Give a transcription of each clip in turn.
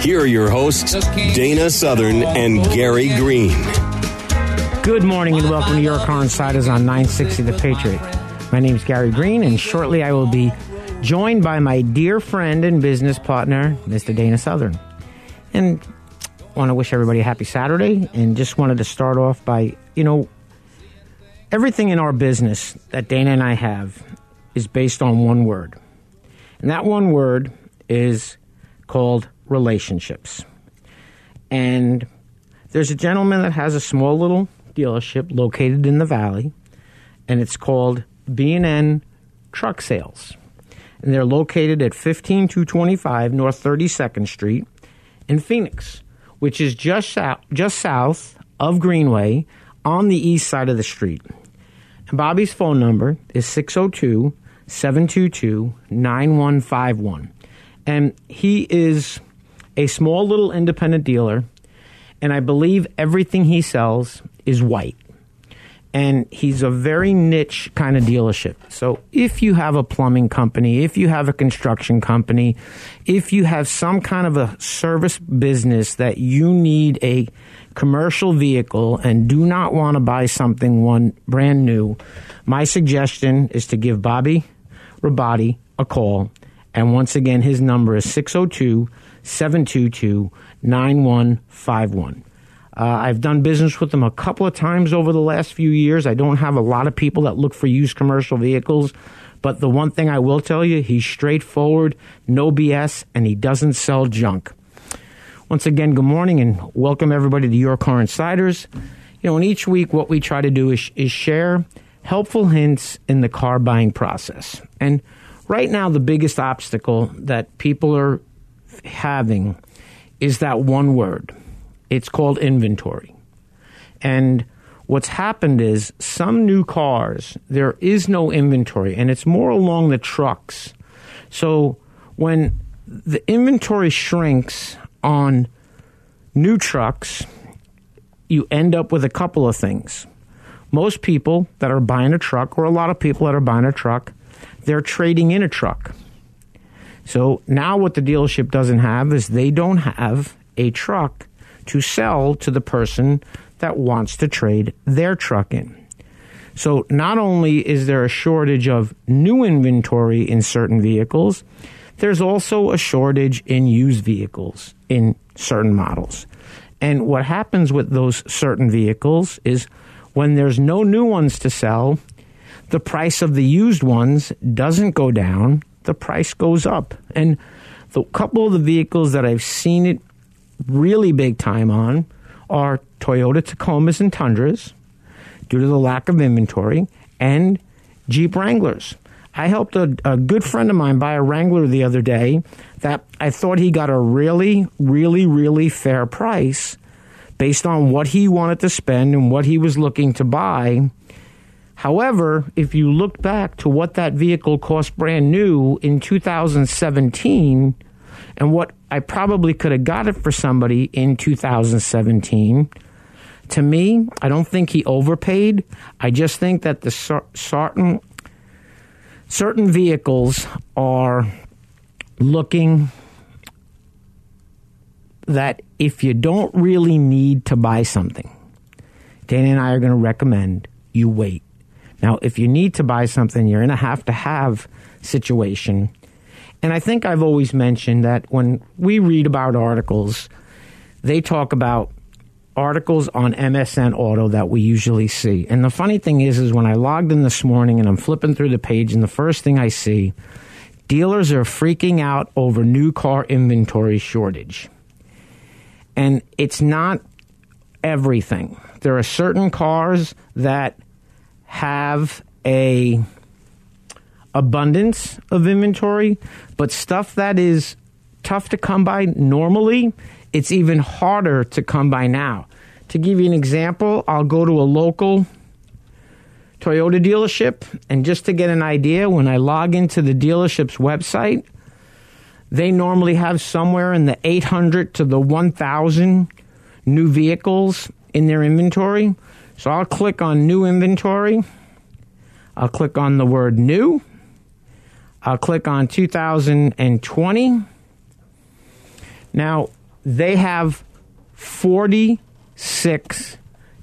Here are your hosts, Dana Southern and Gary Green. Good morning and welcome to Your Car Insiders on 960 The Patriot. My name is Gary Green, and shortly I will be joined by my dear friend and business partner, Mr. Dana Southern. And I want to wish everybody a happy Saturday, and just wanted to start off by, you know, everything in our business that Dana and I have is based on one word. And that one word is called relationships. And there's a gentleman that has a small little dealership located in the valley, and it's called B&N Truck Sales. And they're located at 15225 North 32nd Street in Phoenix, which is just south, just south of Greenway on the east side of the street. And Bobby's phone number is 602 722 9151. And he is a small little independent dealer, and I believe everything he sells is white. And he's a very niche kind of dealership. So if you have a plumbing company, if you have a construction company, if you have some kind of a service business that you need a commercial vehicle and do not want to buy something one brand new, my suggestion is to give Bobby Rabati a call. And once again, his number is 602 722 9151. Uh, I've done business with them a couple of times over the last few years. I don't have a lot of people that look for used commercial vehicles, but the one thing I will tell you, he's straightforward, no BS, and he doesn't sell junk. Once again, good morning and welcome everybody to Your Car Insiders. You know, and each week what we try to do is, is share helpful hints in the car buying process. And right now, the biggest obstacle that people are having is that one word. It's called inventory. And what's happened is some new cars, there is no inventory, and it's more along the trucks. So when the inventory shrinks on new trucks, you end up with a couple of things. Most people that are buying a truck, or a lot of people that are buying a truck, they're trading in a truck. So now what the dealership doesn't have is they don't have a truck to sell to the person that wants to trade their truck in. So not only is there a shortage of new inventory in certain vehicles, there's also a shortage in used vehicles in certain models. And what happens with those certain vehicles is when there's no new ones to sell, the price of the used ones doesn't go down, the price goes up. And the couple of the vehicles that I've seen it really big time on are Toyota Tacomas and Tundras due to the lack of inventory and Jeep Wranglers. I helped a, a good friend of mine buy a Wrangler the other day that I thought he got a really, really, really fair price based on what he wanted to spend and what he was looking to buy. However, if you look back to what that vehicle cost brand new in 2017 and what I probably could have got it for somebody in 2017, to me, I don't think he overpaid. I just think that the certain certain vehicles are looking that if you don't really need to buy something, Danny and I are going to recommend you wait Now, if you need to buy something, you're in a have to have situation. And I think I've always mentioned that when we read about articles, they talk about articles on MSN Auto that we usually see. And the funny thing is, is when I logged in this morning and I'm flipping through the page, and the first thing I see, dealers are freaking out over new car inventory shortage. And it's not everything. There are certain cars that have a abundance of inventory, but stuff that is tough to come by normally, it's even harder to come by now. To give you an example, I'll go to a local Toyota dealership, and just to get an idea, when I log into the dealership's website, they normally have somewhere in the 800 to the 1,000 new vehicles in their inventory. So I'll click on new inventory. I'll click on the word new. I'll click on 2020. Now, they have 46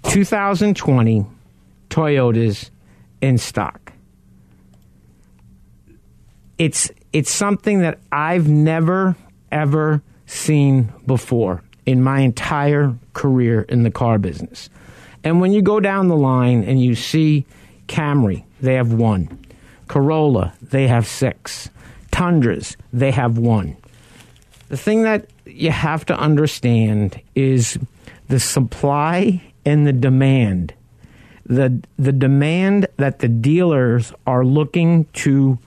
2020 Toyotas in stock. It's it's something that I've never ever seen before in my entire career in the car business. And when you go down the line and you see Camry, they have one. Corolla, they have six. Tundras, they have one. The thing that you have to understand is the supply and the demand. The, the demand that the dealers are looking to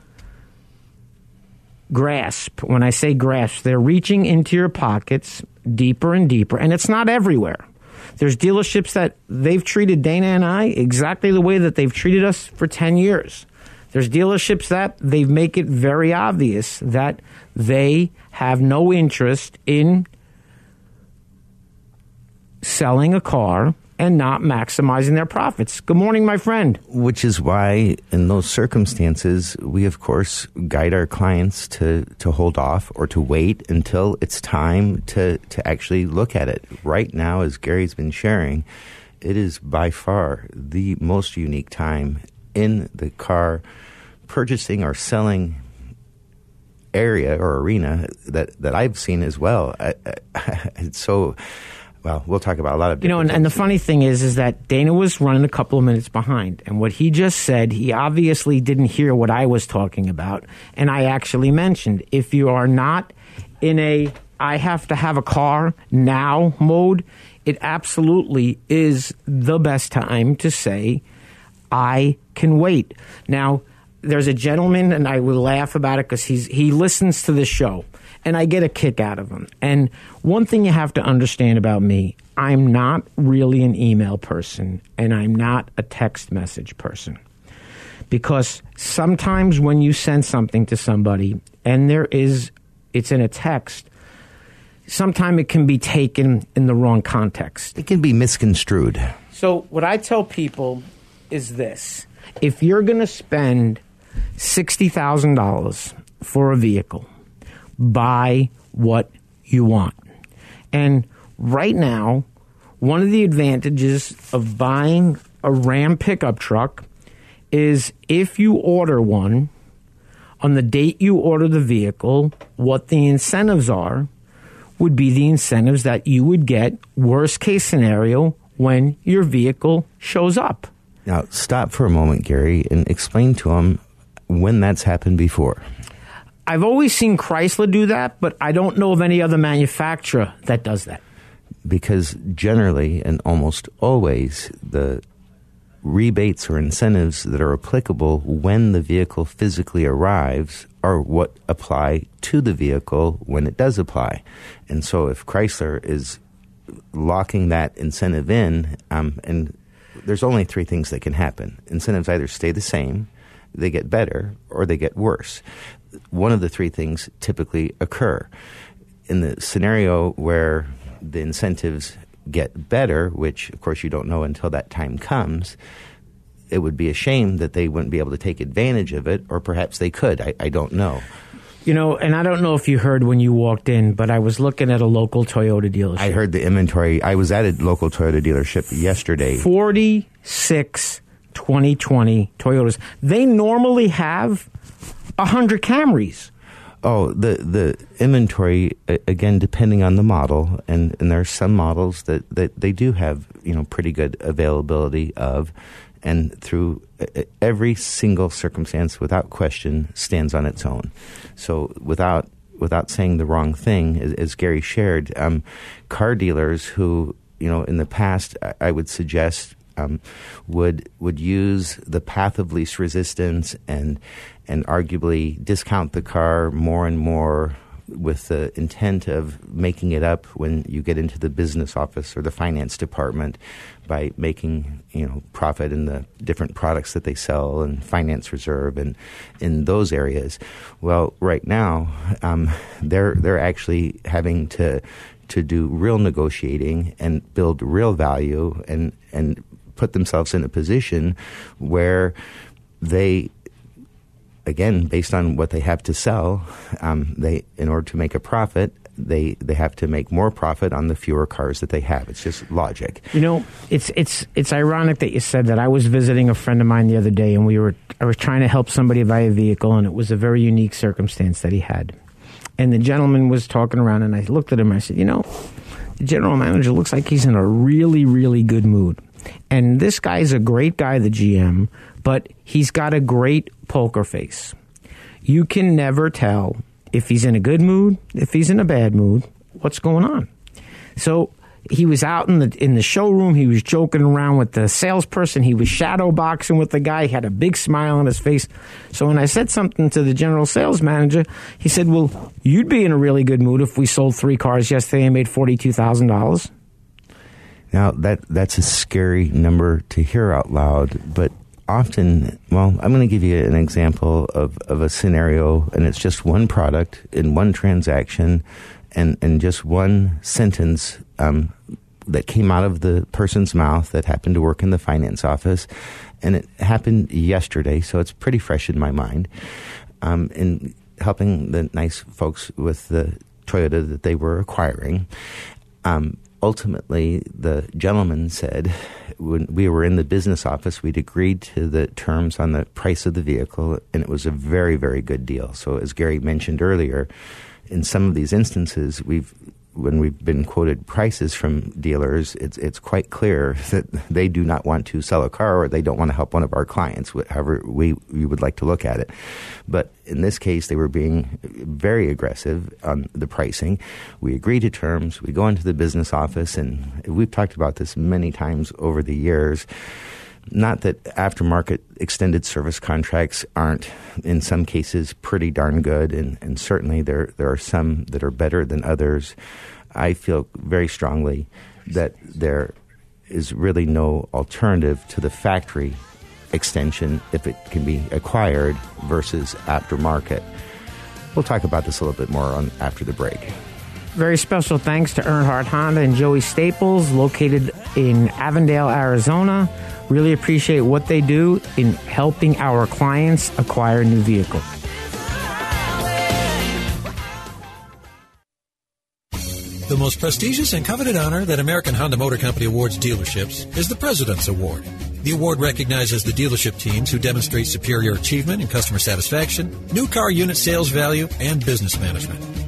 grasp. When I say grasp, they're reaching into your pockets deeper and deeper, and it's not everywhere. There's dealerships that they've treated Dana and I exactly the way that they've treated us for 10 years. There's dealerships that they make it very obvious that they have no interest in selling a car and not maximizing their profits. Good morning, my friend. Which is why, in those circumstances, we of course guide our clients to, to hold off or to wait until it's time to, to actually look at it. Right now, as Gary's been sharing, it is by far the most unique time in the car purchasing or selling area or arena that, that I've seen as well. I, I, it's so well, we'll talk about a lot of you know, and, and, the funny thing is, is that Dana was running a couple of minutes behind, and what he just said, he obviously didn't hear what I was talking about, and I actually mentioned if you are not in a I have to have a car now mode, it absolutely is the best time to say I can wait. Now, there's a gentleman, and I will laugh about it because he's he listens to the show and I get a kick out of them. And one thing you have to understand about me, I'm not really an email person and I'm not a text message person. Because sometimes when you send something to somebody and there is it's in a text, sometimes it can be taken in the wrong context. It can be misconstrued. So what I tell people is this. If you're going to spend $60,000 for a vehicle, buy what you want. And right now, one of the advantages of buying a Ram pickup truck is if you order one on the date you order the vehicle, what the incentives are would be the incentives that you would get, worst case scenario, when your vehicle shows up. Now, stop for a moment, Gary, and explain to them when that's happened before. I've always seen Chrysler do that, but I don't know of any other manufacturer that does that. Because generally and almost always, the rebates or incentives that are applicable when the vehicle physically arrives are what apply to the vehicle when it does apply. And so if Chrysler is locking that incentive in, um, and there's only three things that can happen incentives either stay the same, they get better, or they get worse one of the three things typically occur. In the scenario where the incentives get better, which of course you don't know until that time comes, it would be a shame that they wouldn't be able to take advantage of it, or perhaps they could. I, I don't know. You know, and I don't know if you heard when you walked in, but I was looking at a local Toyota dealership. I heard the inventory. I was at a local Toyota dealership yesterday. 46 2020 Toyotas. They normally have 100 Camrys. Oh, the the inventory again, depending on the model, and and there are some models that that they do have you know pretty good availability of, and through every single circumstance, without question, stands on its own. So without without saying the wrong thing, as, as Gary shared, um, car dealers who you know in the past, I, I would suggest um, would would use the path of least resistance and and arguably discount the car more and more with the intent of making it up when you get into the business office or the finance department by making you know profit in the different products that they sell and finance reserve and in those areas. Well, right now um, they're they're actually having to to do real negotiating and build real value and and put themselves in a position where they again based on what they have to sell um, they in order to make a profit they they have to make more profit on the fewer cars that they have it's just logic You know, it's it's it's ironic that you said that. I was visiting a friend of mine the other day, and we were I was trying to help somebody buy a vehicle, and it was a very unique circumstance that he had. And the gentleman was talking around, and I looked at him. and I said, "You know, the general manager looks like he's in a really really good mood, and this guy's a great guy, the GM, but he's got a great poker face. You can never tell if he's in a good mood, if he's in a bad mood, what's going on." So he was out in the in the showroom. He was joking around with the salesperson. He was shadow boxing with the guy. He had a big smile on his face. So when I said something to the general sales manager, he said, "Well, you'd be in a really good mood if we sold three cars yesterday and made forty two thousand dollars." Now that that's a scary number to hear out loud, but often, well, I'm going to give you an example of, of a scenario, and it's just one product in one transaction, and and just one sentence um, that came out of the person's mouth that happened to work in the finance office, and it happened yesterday, so it's pretty fresh in my mind. Um, in helping the nice folks with the Toyota that they were acquiring. Um, ultimately, the gentleman said, when we were in the business office, we'd agreed to the terms on the price of the vehicle, and it was a very, very good deal. So, as Gary mentioned earlier, in some of these instances, we've when we've been quoted prices from dealers, it's it's quite clear that they do not want to sell a car or they don't want to help one of our clients, however we, we would like to look at it. But in this case, they were being very aggressive on the pricing. We agree to terms. We go into the business office, and we've talked about this many times over the years. Not that aftermarket extended service contracts aren't, in some cases, pretty darn good, and, and certainly there, there are some that are better than others. I feel very strongly that there is really no alternative to the factory extension if it can be acquired versus aftermarket. We'll talk about this a little bit more on after the break. Very special thanks to Earnhardt Honda and Joey Staples, located in Avondale, Arizona. Really appreciate what they do in helping our clients acquire new vehicles. The most prestigious and coveted honor that American Honda Motor Company awards dealerships is the President's Award. The award recognizes the dealership teams who demonstrate superior achievement in customer satisfaction, new car unit sales value, and business management.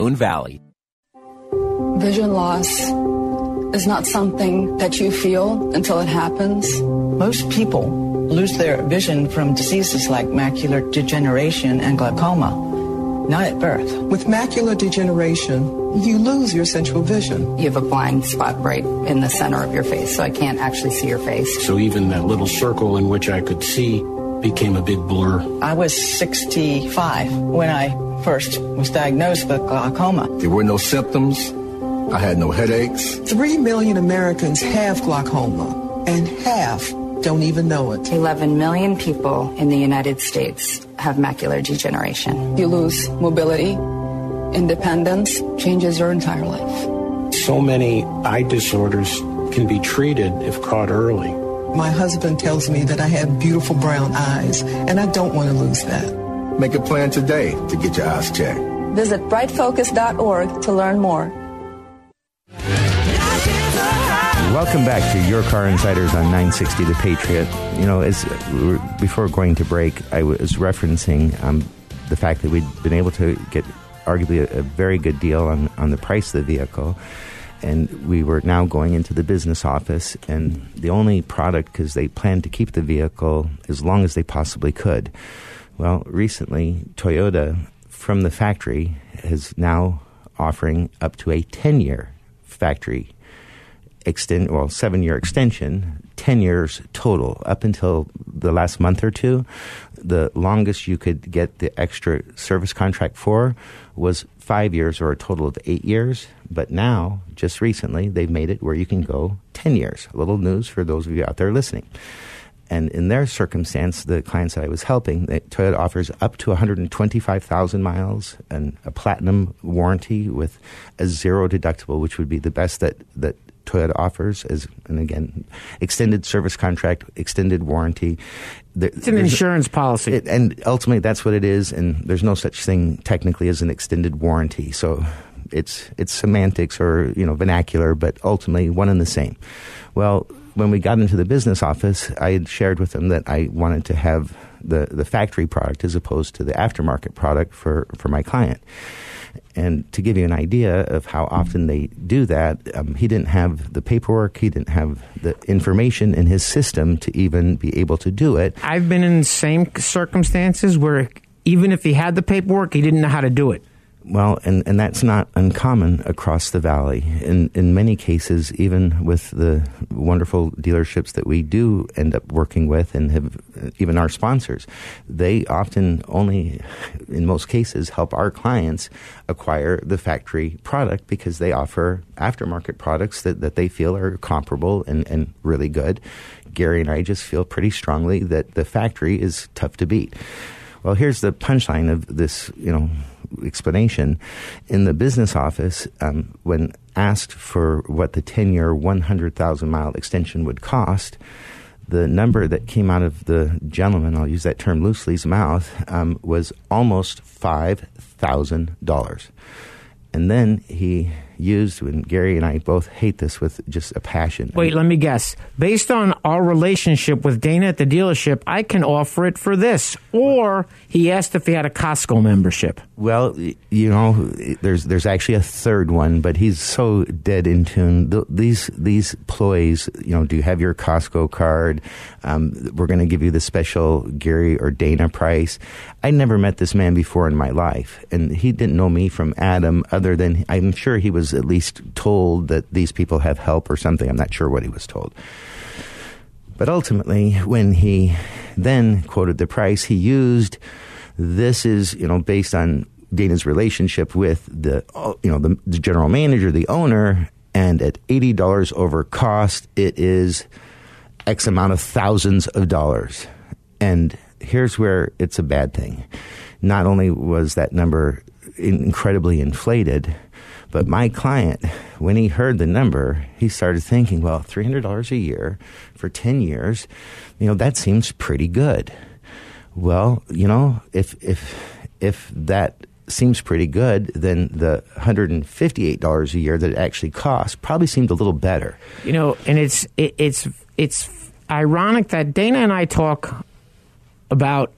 Moon Valley. Vision loss is not something that you feel until it happens. Most people lose their vision from diseases like macular degeneration and glaucoma, not at birth. With macular degeneration, you lose your central vision. You have a blind spot right in the center of your face, so I can't actually see your face. So even that little circle in which I could see became a big blur. I was 65 when I first was diagnosed with glaucoma. There were no symptoms. I had no headaches. Three million Americans have glaucoma, and half don't even know it. 11 million people in the United States have macular degeneration. You lose mobility, independence, changes your entire life. So many eye disorders can be treated if caught early. My husband tells me that I have beautiful brown eyes, and I don't want to lose that. Make a plan today to get your eyes checked. Visit brightfocus.org to learn more. Welcome back to Your Car Insiders on 960 The Patriot. You know, as before going to break, I was referencing um, the fact that we'd been able to get arguably a, a very good deal on, on the price of the vehicle and we were now going into the business office and the only product because they planned to keep the vehicle as long as they possibly could. Well recently toyota from the factory is now offering up to a 10 year factory extend well seven year extension 10 years total. Up until the last month or two the longest you could get the extra service contract for was five years or a total of eight years but now just recently they've made it where you can go 10 years a little news for those of you out there listening and in their circumstance, the clients that I was helping, Toyota offers up to 125,000 miles and a platinum warranty with a zero deductible, which would be the best that, that Toyota offers as, and again, extended service contract, extended warranty. There, it's an insurance policy. It, and ultimately, that's what it is, and there's no such thing technically as an extended warranty. So it's, it's semantics or, you know, vernacular, but ultimately one and the same. Well, when we got into the business office, I had shared with them that I wanted to have the, the factory product as opposed to the aftermarket product for, for my client. And to give you an idea of how often they do that, um, he didn't have the paperwork, he didn't have the information in his system to even be able to do it. I've been in the same circumstances where even if he had the paperwork, he didn't know how to do it. Well, and, and that's not uncommon across the valley. In in many cases, even with the wonderful dealerships that we do end up working with, and have even our sponsors, they often only, in most cases, help our clients acquire the factory product because they offer aftermarket products that, that they feel are comparable and, and really good. Gary and I just feel pretty strongly that the factory is tough to beat. Well, here's the punchline of this, you know, explanation. In the business office, um, when asked for what the 10 year, 100,000 mile extension would cost, the number that came out of the gentleman, I'll use that term loosely's mouth, um, was almost $5,000. And then he used, and Gary and I both hate this with just a passion. Wait, let me guess. Based on our relationship with Dana at the dealership, I can offer it for this. Or he asked if he had a Costco membership. Well, you know, there's there's actually a third one, but he's so dead in tune. these these ploys, you know, do you have your Costco card? Um, we're going to give you the special Gary or Dana price. I never met this man before in my life, and he didn't know me from Adam. Other than I'm sure he was at least told that these people have help or something. I'm not sure what he was told. But ultimately, when he then quoted the price, he used this is you know based on Dana's relationship with the you know the, the general manager, the owner, and at eighty dollars over cost, it is X amount of thousands of dollars. And here's where it's a bad thing. Not only was that number incredibly inflated. But my client, when he heard the number, he started thinking, well, $300 a year for 10 years, you know, that seems pretty good. Well, you know, if, if, if that seems pretty good, then the $158 a year that it actually costs probably seemed a little better. You know, and it's it, it's it's ironic that Dana and I talk about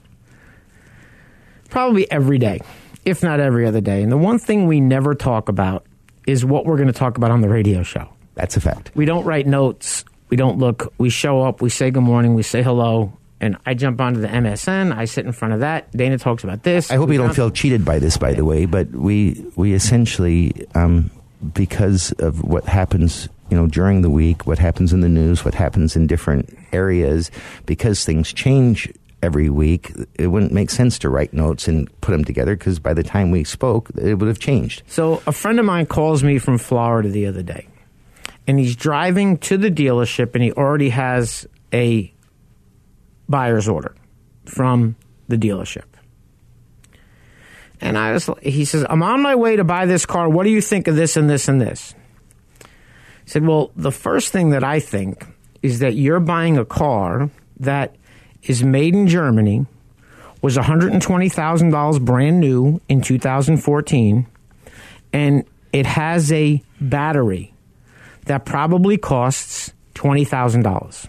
probably every day, if not every other day. And the one thing we never talk about is what we're going to talk about on the radio show. That's a fact. We don't write notes. We don't look. We show up. We say good morning. We say hello. And I jump onto the MSN. I sit in front of that. Dana talks about this. I hope We you don't feel cheated by this, by the way, but we we essentially, um, because of what happens, you know, during the week, what happens in the news, what happens in different areas, because things change every week, it wouldn't make sense to write notes and put them together because by the time we spoke, it would have changed. So a friend of mine calls me from Florida the other day, and he's driving to the dealership, and he already has a buyer's order from the dealership. And I was, he says, I'm on my way to buy this car. What do you think of this and this and this? I said, Well, the first thing that I think is that you're buying a car that is made in Germany, was $120,000 brand new in 2014, and it has a battery that probably costs $20,000.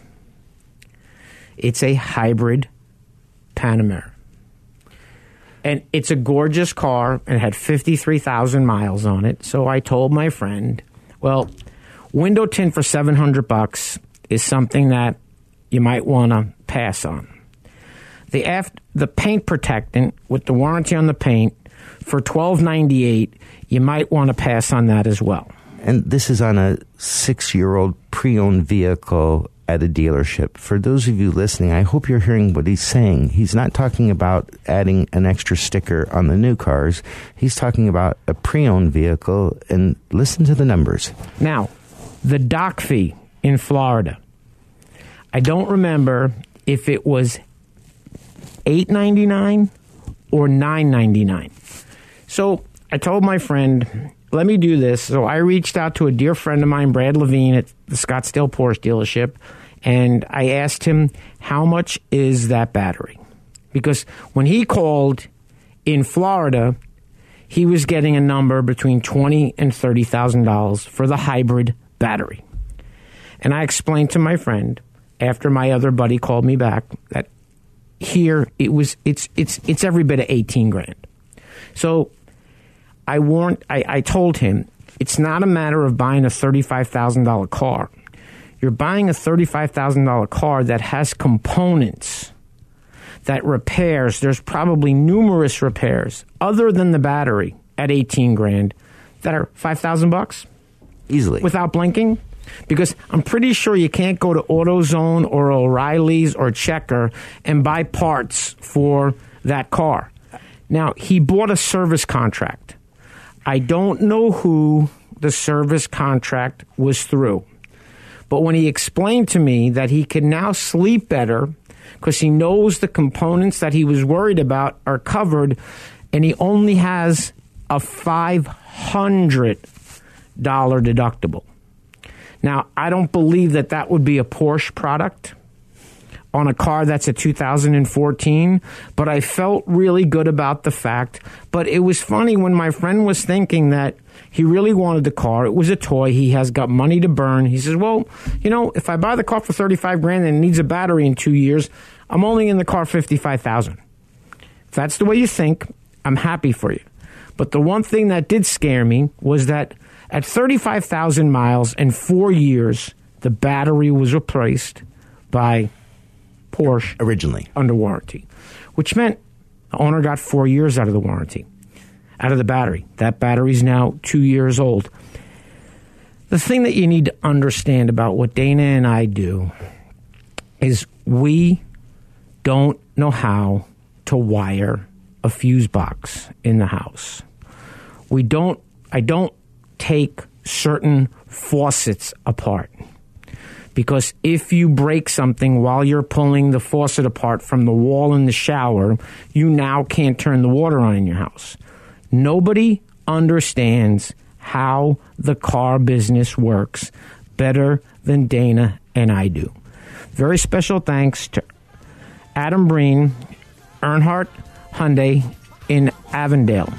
It's a hybrid Panamera. And it's a gorgeous car and it had 53,000 miles on it. So I told my friend, well, window tint for 700 bucks is something that you might want to pass on. The aft, the paint protectant with the warranty on the paint for 1298, you might want to pass on that as well. And this is on a six year old pre owned vehicle at a dealership. For those of you listening, I hope you're hearing what he's saying. He's not talking about adding an extra sticker on the new cars, he's talking about a pre owned vehicle. And listen to the numbers. Now, the doc fee in Florida. I don't remember if it was eight ninety nine or nine ninety nine. So I told my friend, let me do this. So I reached out to a dear friend of mine, Brad Levine at the Scottsdale Porsche dealership, and I asked him how much is that battery? Because when he called in Florida, he was getting a number between twenty and thirty thousand dollars for the hybrid battery. And I explained to my friend after my other buddy called me back that here it was it's it's it's every bit of eighteen grand. So I warned I, I told him it's not a matter of buying a thirty five thousand dollar car. You're buying a thirty five thousand dollar car that has components that repairs. There's probably numerous repairs other than the battery at eighteen grand that are five thousand bucks easily without blinking. Because I'm pretty sure you can't go to AutoZone or O'Reilly's or Checker and buy parts for that car. Now, he bought a service contract. I don't know who the service contract was through. But when he explained to me that he can now sleep better because he knows the components that he was worried about are covered and he only has a $500 deductible. Now, I don't believe that that would be a Porsche product on a car that's a 2014, but I felt really good about the fact. But it was funny when my friend was thinking that he really wanted the car. It was a toy. He has got money to burn. He says, "Well, you know, if I buy the car for 35 grand and it needs a battery in 2 years, I'm only in the car 55,000." If that's the way you think, I'm happy for you. But the one thing that did scare me was that at 35,000 miles and 4 years, the battery was replaced by Porsche originally under warranty, which meant the owner got four years out of the warranty, out of the battery. That battery's now two years old. The thing that you need to understand about what Dana and I do is we don't know how to wire a fuse box in the house. We don't, I don't take certain faucets apart because if you break something while you're pulling the faucet apart from the wall in the shower, you now can't turn the water on in your house. Nobody understands how the car business works better than Dana and I do. Very special thanks to Adam Breen, Earnhardt Hyundai in Avondale.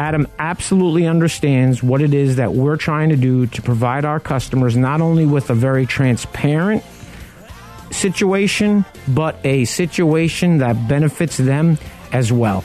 Adam absolutely understands what it is that we're trying to do to provide our customers not only with a very transparent situation, but a situation that benefits them as well.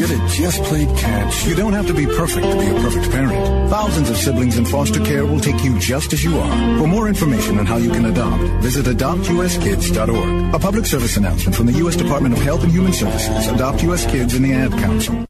Should have just played catch. You don't have to be perfect to be a perfect parent. Thousands of siblings in foster care will take you just as you are. For more information on how you can adopt, visit adoptuskids.org. A public service announcement from the U.S. Department of Health and Human Services, Adopt U.S. Kids, and the Ad Council.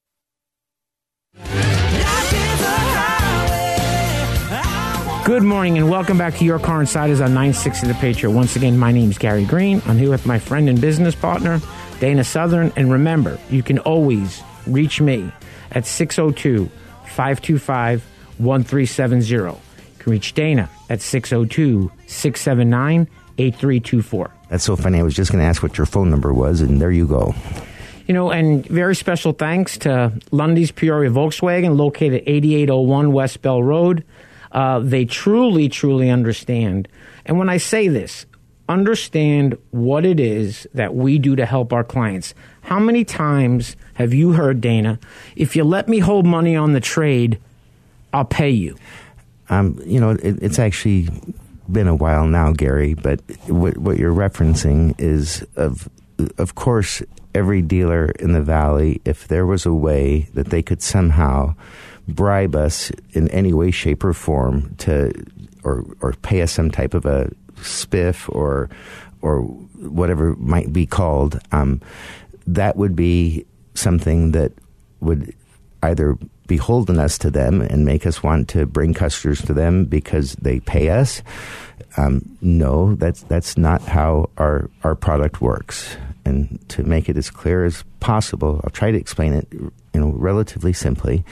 Good morning and welcome back to Your Car Insiders on 960 The Patriot. Once again, my name is Gary Green. I'm here with my friend and business partner, Dana Southern. And remember, you can always reach me at 602 525 1370. You can reach Dana at 602 679 8324. That's so funny. I was just going to ask what your phone number was, and there you go. You know, and very special thanks to Lunde's Peoria Volkswagen, located at 8801 West Bell Road. Uh, they truly, truly understand. And when I say this, understand what it is that we do to help our clients. How many times have you heard, Dana, if you let me hold money on the trade, I'll pay you? Um, you know, it, it's actually been a while now, Gary. But what, what you're referencing is of, of course, every dealer in the valley. If there was a way that they could somehow bribe us in any way, shape, or form to, or or pay us some type of a spiff or or whatever might be called, um, that would be something that would either beholden us to them and make us want to bring customers to them because they pay us. Um, no, that's that's not how our our product works. And to make it as clear as possible, I'll try to explain it, you know, relatively simply.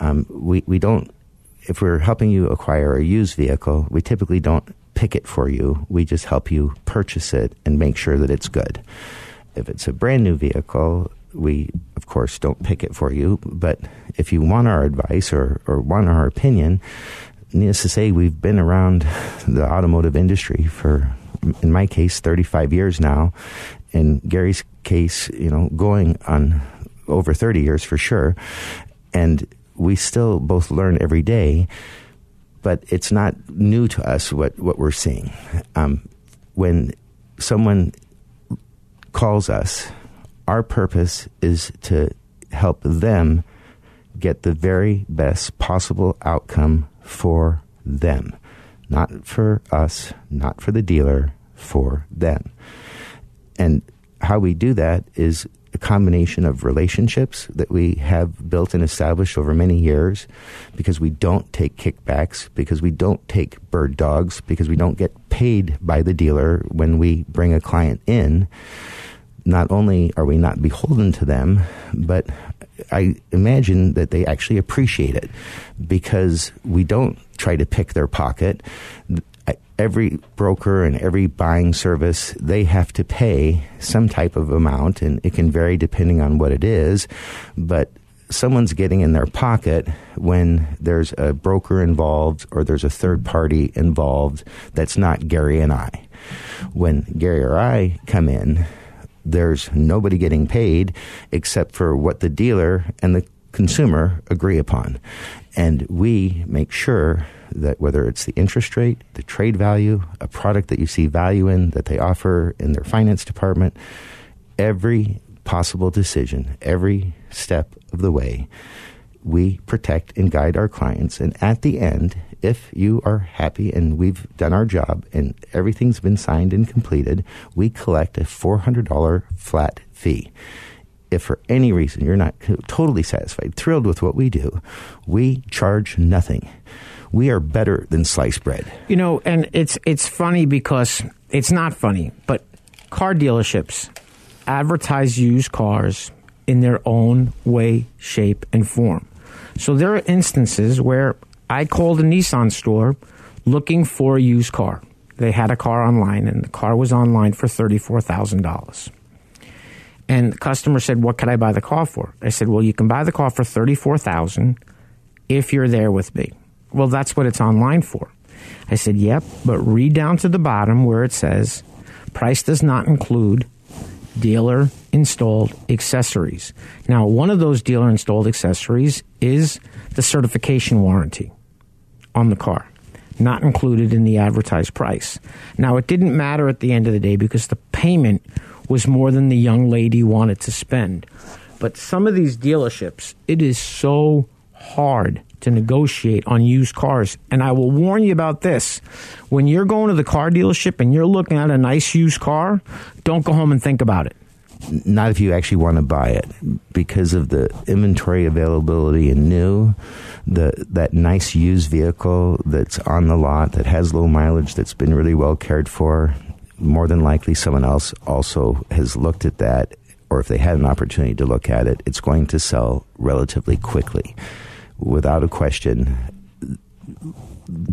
Um, we we don't. If we're helping you acquire a used vehicle, we typically don't pick it for you. We just help you purchase it and make sure that it's good. If it's a brand new vehicle, we of course don't pick it for you. But if you want our advice or, or want our opinion, needless to say, we've been around the automotive industry for, in my case, 35 years now. in Gary's case, you know, going on over 30 years for sure. And we still both learn every day, but it's not new to us what, what we're seeing. Um, when someone calls us, our purpose is to help them get the very best possible outcome for them. Not for us, not for the dealer, for them. And how we do that is a combination of relationships that we have built and established over many years because we don't take kickbacks, because we don't take bird dogs, because we don't get paid by the dealer when we bring a client in. Not only are we not beholden to them, but I imagine that they actually appreciate it because we don't try to pick their pocket every broker and every buying service, they have to pay some type of amount, and it can vary depending on what it is. But someone's getting in their pocket when there's a broker involved or there's a third party involved that's not Gary and I. When Gary or I come in, there's nobody getting paid except for what the dealer and the consumer agree upon. And we make sure that whether it's the interest rate, the trade value, a product that you see value in that they offer in their finance department, every possible decision, every step of the way, we protect and guide our clients. And at the end, if you are happy and we've done our job and everything's been signed and completed, we collect a $400 flat fee. If for any reason you're not totally satisfied, thrilled with what we do, we charge nothing we are better than sliced bread. You know, and it's it's funny because it's not funny, but car dealerships advertise used cars in their own way, shape, and form. So there are instances where I called a Nissan store looking for a used car. They had a car online, and the car was online for thirty-four thousand dollars. And the customer said, "What could I buy the car for?" I said, "Well, you can buy the car for thirty-four thousand if you're there with me." Well, that's what it's online for. I said, Yep, but read down to the bottom where it says price does not include dealer installed accessories. Now, one of those dealer installed accessories is the certification warranty on the car, not included in the advertised price. Now, it didn't matter at the end of the day because the payment was more than the young lady wanted to spend. But some of these dealerships, it is so hard to negotiate on used cars. And I will warn you about this. When you're going to the car dealership and you're looking at a nice used car, don't go home and think about it. Not if you actually want to buy it because of the inventory availability and new, the that nice used vehicle that's on the lot that has low mileage that's been really well cared for. More than likely, someone else also has looked at that, or if they had an opportunity to look at it, it's going to sell relatively quickly without a question,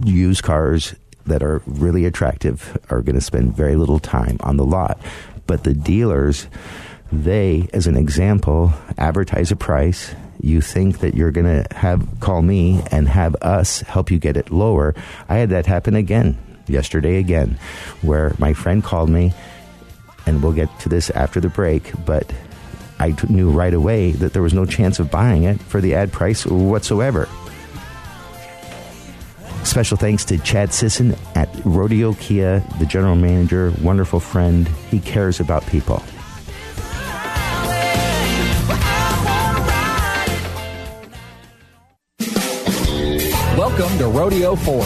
used cars that are really attractive are going to spend very little time on the lot. But the dealers, they, as an example, advertise a price. You think that you're going to have call me and have us help you get it lower. I had that happen again yesterday again, where my friend called me, and we'll get to this after the break, but I knew right away that there was no chance of buying it for the ad price whatsoever. Special thanks to Chad Sisson at Rodeo Kia, the general manager, wonderful friend. He cares about people. Welcome to Rodeo Ford,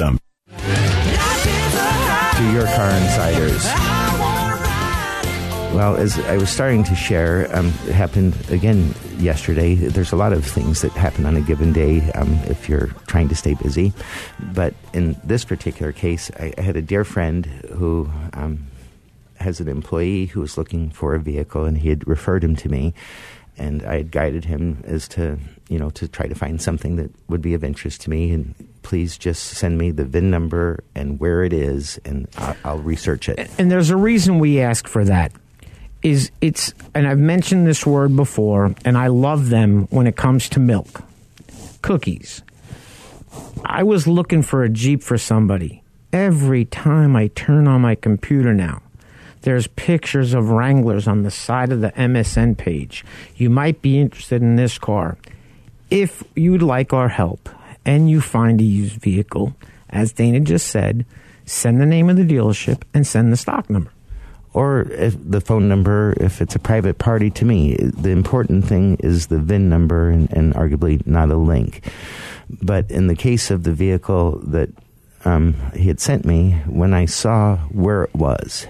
To your car insiders. Well, as I was starting to share, um, it happened again yesterday. There's a lot of things that happen on a given day um, if you're trying to stay busy. But in this particular case, I, I had a dear friend who um, has an employee who was looking for a vehicle, and he had referred him to me. And I had guided him as to, you know, to try to find something that would be of interest to me. And please just send me the VIN number and where it is, and I'll, I'll research it. And there's a reason we ask for that. Is it's and I've mentioned this word before, and I love them when it comes to milk, cookies. I was looking for a Jeep for somebody. Every time I turn on my computer now, there's pictures of Wranglers on the side of the MSN page. You might be interested in this car. If you'd like our help and you find a used vehicle, as Dana just said, send the name of the dealership and send the stock number. Or the phone number, if it's a private party to me. The important thing is the VIN number and, and arguably not a link. But in the case of the vehicle that um, he had sent me, when I saw where it was,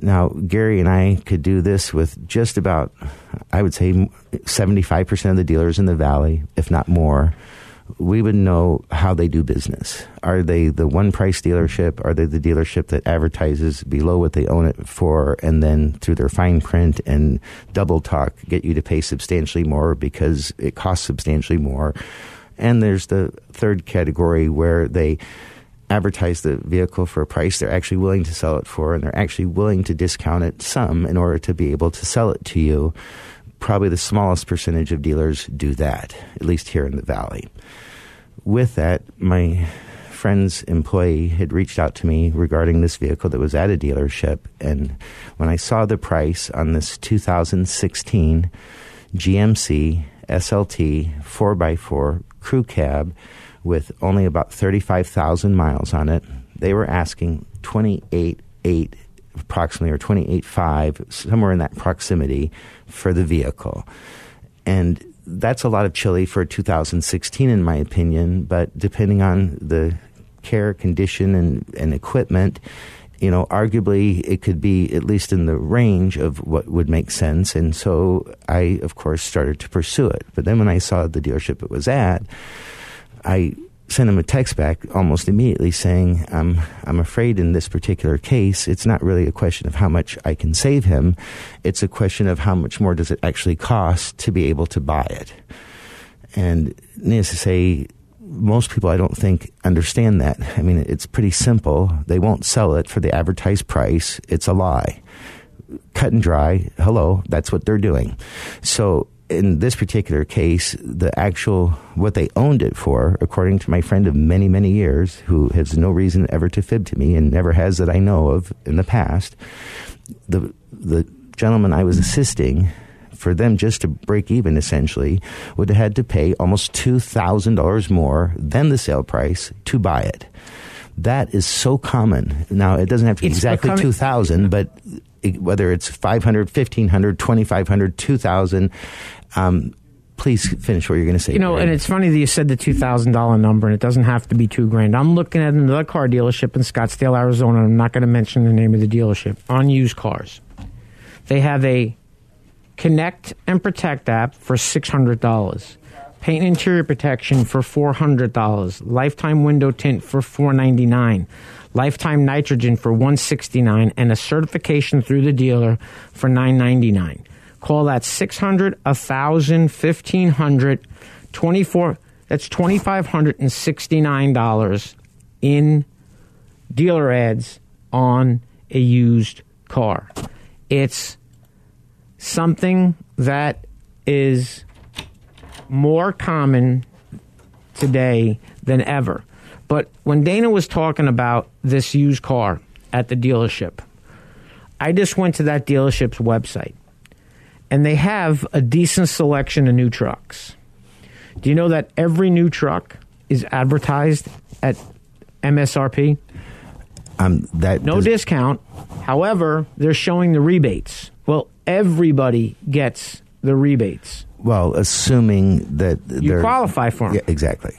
now, Gary and I could do this with just about, I would say, 75% of the dealers in the valley, if not more. We would know how they do business. Are they the one price dealership? Are they the dealership that advertises below what they own it for and then through their fine print and double talk get you to pay substantially more because it costs substantially more? And there's the third category where they advertise the vehicle for a price they're actually willing to sell it for, and they're actually willing to discount it some in order to be able to sell it to you. Probably the smallest percentage of dealers do that, at least here in the valley. With that, my friend's employee had reached out to me regarding this vehicle that was at a dealership, and when I saw the price on this 2016 GMC SLT 4x4 crew cab with only about 35,000 miles on it. They were asking 28.8 approximately or 28.5 somewhere in that proximity for the vehicle. And that's a lot of chili for 2016 in my opinion, but depending on the care, condition and, and equipment, you know, arguably it could be at least in the range of what would make sense. And so I, of course, started to pursue it. But then when I saw the dealership it was at, I sent him a text back almost immediately saying, I'm, I'm afraid in this particular case, it's not really a question of how much I can save him. It's a question of how much more does it actually cost to be able to buy it. And needless to say, most people I don't think understand that. I mean, it's pretty simple. They won't sell it for the advertised price. It's a lie. Cut and dry. Hello, that's what they're doing. So in this particular case, the actual what they owned it for, according to my friend of many, many years, who has no reason ever to fib to me and never has that I know of in the past, the the gentleman I was assisting for them just to break even essentially would have had to pay almost two thousand dollars more than the sale price to buy it. That is so common. Now it doesn't have to be It's exactly becoming- two thousand, but whether it's 500 1500 2500 2000 um, please finish what you're going to say You know, and it's funny that you said the two thousand dollar number, and it doesn't have to be two grand. I'm looking at another car dealership in Scottsdale, Arizona. I'm not going to mention the name of the dealership on used cars. They have a Connect and Protect app for six hundred dollars. Paint and interior protection for four hundred dollars. Lifetime window tint for four ninety nine. Lifetime nitrogen for one sixty nine, and a certification through the dealer for nine ninety nine. Call that 600, 1000, 1500, 24. That's $2,569 in dealer ads on a used car. It's something that is more common today than ever. But when Dana was talking about this used car at the dealership, I just went to that dealership's website and they have a decent selection of new trucks. Do you know that every new truck is advertised at MSRP? Um, that no does- discount. However, they're showing the rebates. Well, everybody gets the rebates. well, assuming that You qualify for 'em. Yeah, exactly.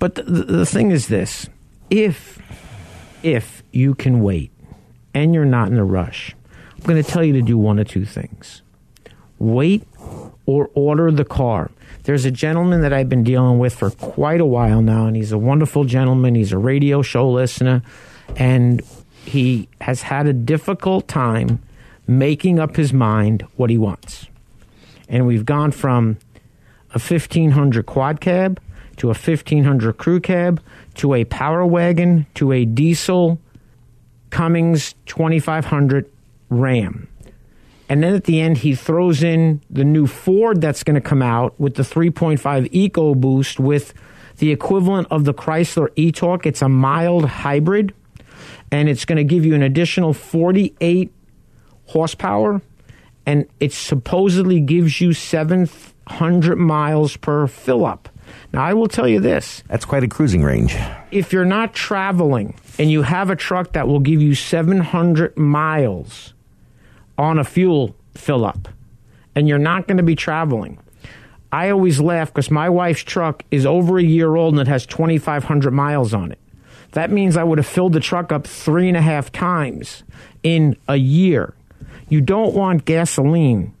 But the, the, the thing is this: if if you can wait and you're not in a rush, I'm going to tell you to do one of two things: wait or order the car. There's a gentleman that I've been dealing with for quite a while now, and he's a wonderful gentleman. He's a radio show listener, and he has had a difficult time making up his mind what he wants. And we've gone from a 1500 quad cab to a 1500 crew cab to a power wagon to a diesel Cummins 2500 Ram. And then at the end, he throws in the new Ford that's going to come out with the 3.5 EcoBoost with the equivalent of the Chrysler eTorque. It's a mild hybrid, and it's going to give you an additional 48 horsepower, and it supposedly gives you 700 miles per fill up. Now, I will tell you this That's quite a cruising range. if you're not traveling and you have a truck that will give you 700 miles on a fuel fill up and you're not going to be traveling. I always laugh because my wife's truck is over a year old and it has 2500 miles on it. That means i would have filled the truck up three and a half times in a year. You don't want gasoline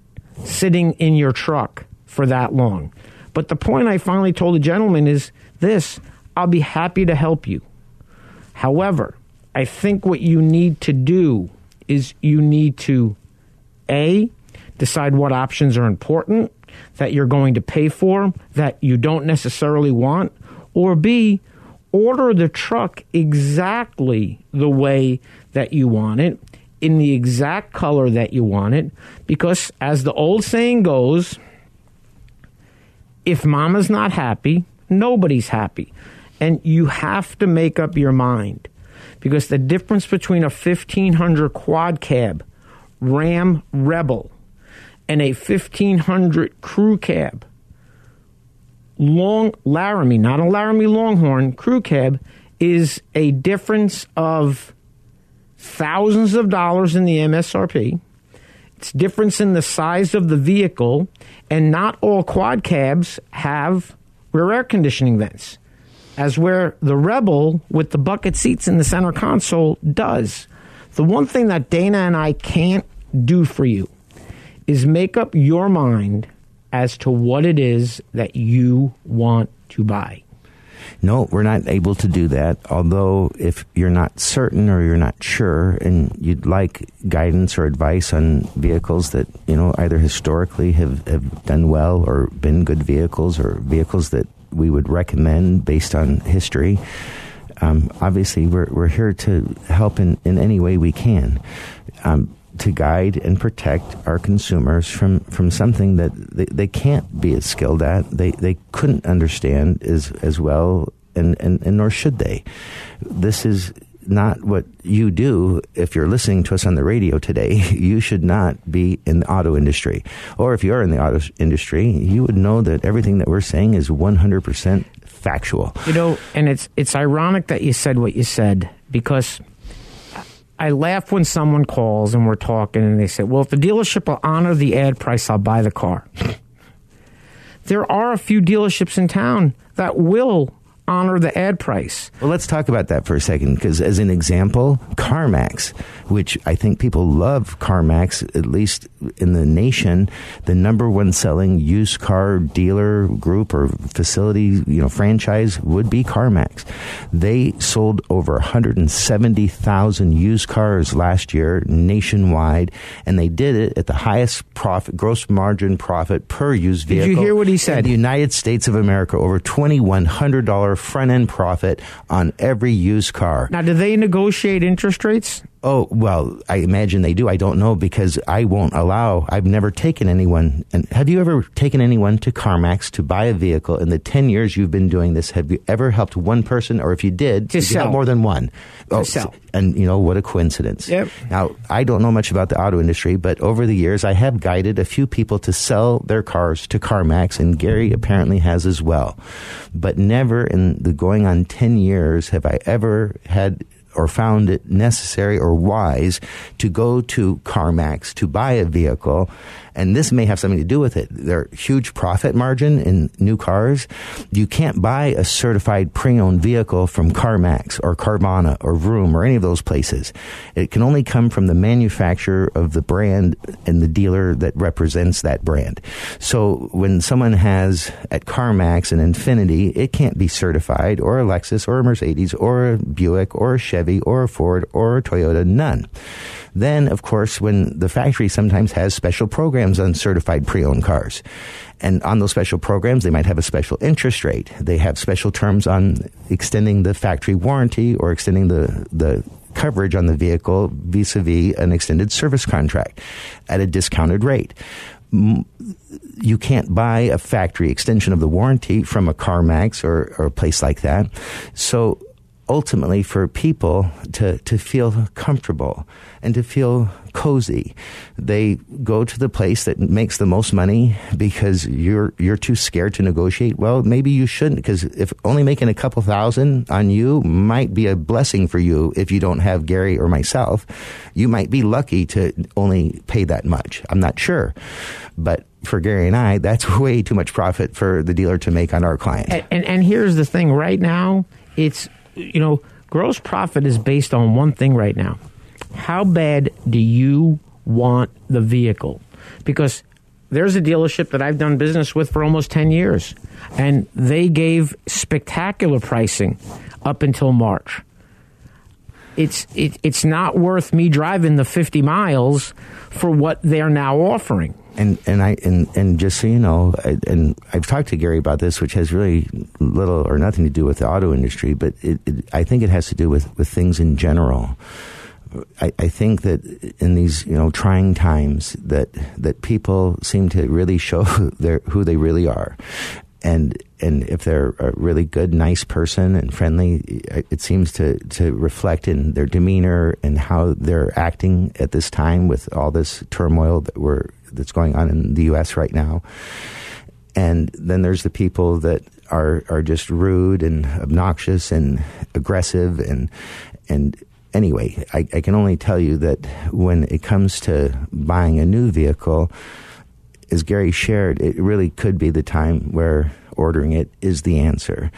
sitting in your truck for that long. But the point i finally told the gentleman is this i'll be happy to help you. However, I think what you need to do is you need to A, decide what options are important that you're going to pay for that you don't necessarily want, or B, order the truck exactly the way that you want it, in the exact color that you want it, because as the old saying goes, if mama's not happy, nobody's happy. And you have to make up your mind because the difference between a 1500 quad cab Ram Rebel and a 1500 crew cab long Laramie, not a Laramie Longhorn crew cab, is a difference of thousands of dollars in the MSRP. It's difference in the size of the vehicle, and not all quad cabs have rear air conditioning vents, as where the Rebel with the bucket seats in the center console does. The one thing that Dana and I can't do for you is make up your mind as to what it is that you want to buy. No, we're not able to do that. Although, if you're not certain or you're not sure, and you'd like guidance or advice on vehicles that you know either historically have, have done well or been good vehicles, or vehicles that we would recommend based on history, um, obviously we're we're here to help in, in any way we can. Um, to guide and protect our consumers from, from something that they, they can't be as skilled at, they, they couldn't understand as, as well, and, and, and nor should they. This is not what you do if you're listening to us on the radio today. You should not be in the auto industry. Or if you're in the auto industry, you would know that everything that we're saying is 100% factual. You know, and it's it's ironic that you said what you said because I laugh when someone calls and we're talking and they say, "Well, if the dealership will honor the ad price, I'll buy the car." there are a few dealerships in town that will honor the ad price. Well, let's talk about that for a second, because as an example, CarMax, which I think people love CarMax, at least in the nation, the number one selling used car dealer group or facility, you know, franchise would be CarMax. They sold over 170,000 used cars last year nationwide, and they did it at the highest profit, gross margin profit per used vehicle. Did you hear what he in said? the United States of America, over $2,100 front end profit on every used car. Now, do they negotiate interest rates Oh, well, I imagine they do. I don't know because I won't allow, I've never taken anyone. And have you ever taken anyone to CarMax to buy a vehicle in the 10 years you've been doing this? Have you ever helped one person? Or if you did, To sell. more than one? To oh, sell. And, you know, what a coincidence. Yep. Now, I don't know much about the auto industry, but over the years, I have guided a few people to sell their cars to CarMax, and Gary apparently has as well. But never in the going on 10 years have I ever had or found it necessary or wise to go to CarMax to buy a vehicle. And this may have something to do with it. Their huge profit margin in new cars. You can't buy a certified pre-owned vehicle from CarMax or Carvana or Vroom or any of those places. It can only come from the manufacturer of the brand and the dealer that represents that brand. So when someone has at CarMax an Infiniti, it can't be certified or a Lexus or a Mercedes or a Buick or a Chevy or a Ford or a Toyota, none. Then, of course, when the factory sometimes has special programs on certified pre-owned cars. And on those special programs, they might have a special interest rate. They have special terms on extending the factory warranty or extending the, the coverage on the vehicle vis-a-vis an extended service contract at a discounted rate. You can't buy a factory extension of the warranty from a CarMax or, or a place like that. So ultimately for people to, to feel comfortable and to feel cozy. They go to the place that makes the most money because you're you're too scared to negotiate. Well, maybe you shouldn't because if only making a couple thousand on you might be a blessing for you if you don't have Gary or myself. You might be lucky to only pay that much. I'm not sure. But for Gary and I, that's way too much profit for the dealer to make on our client. And, and and here's the thing: right now, it's you know, gross profit is based on one thing right now. How bad do you want the vehicle? Because there's a dealership that I've done business with for almost 10 years, and they gave spectacular pricing up until March. It's it, it's not worth me driving the 50 miles for what they're now offering. And and I and and just so you know, I, and I've talked to Gary about this, which has really little or nothing to do with the auto industry, but it, it, I think it has to do with with things in general. I, I think that in these you know trying times that that people seem to really show their who they really are, and and if they're a really good, nice person and friendly, it seems to to reflect in their demeanor and how they're acting at this time with all this turmoil that we're that's going on in the U.S. right now. And then there's the people that are are just rude and obnoxious and aggressive and and anyway, I, I can only tell you that when it comes to buying a new vehicle, as Gary shared, it really could be the time where ordering it is the answer.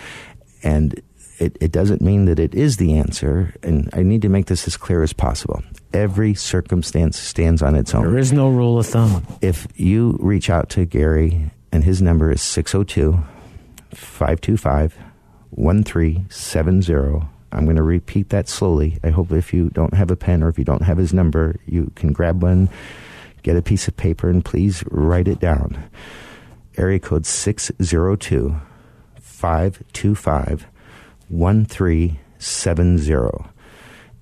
And it, it doesn't mean that it is the answer. And I need to make this as clear as possible. Every circumstance stands on its own. There is no rule of thumb. If you reach out to Gary, and his number is 602 525 1370. I'm going to repeat that slowly. I hope if you don't have a pen or if you don't have his number, you can grab one, get a piece of paper, and please write it down. Area code 602 525 1370.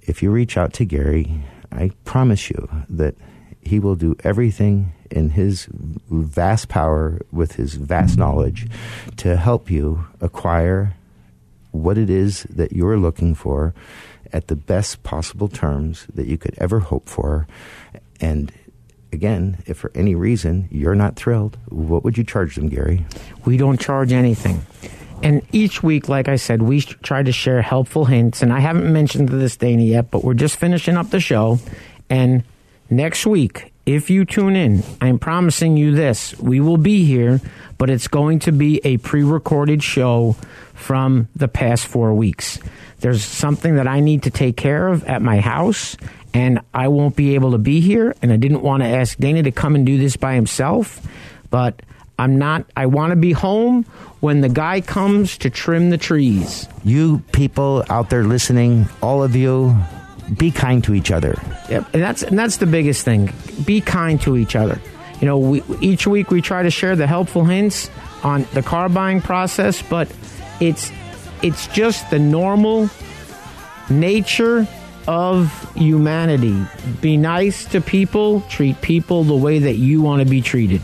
If you reach out to Gary, I promise you that he will do everything in his vast power with his vast knowledge to help you acquire what it is that you're looking for at the best possible terms that you could ever hope for. And again, if for any reason you're not thrilled, what would you charge them, Gary? We don't charge anything. And each week, like I said, we try to share helpful hints. And I haven't mentioned to this Dana yet, but we're just finishing up the show. And next week, if you tune in, I'm promising you this. We will be here, but it's going to be a pre recorded show from the past four weeks. There's something that I need to take care of at my house, and I won't be able to be here. And I didn't want to ask Dana to come and do this by himself, but I'm not, I want to be home when the guy comes to trim the trees. You people out there listening, all of you, be kind to each other. Yep, and that's and that's the biggest thing. Be kind to each other. You know, we, each week we try to share the helpful hints on the car buying process, but it's it's just the normal nature of humanity. Be nice to people, treat people the way that you want to be treated.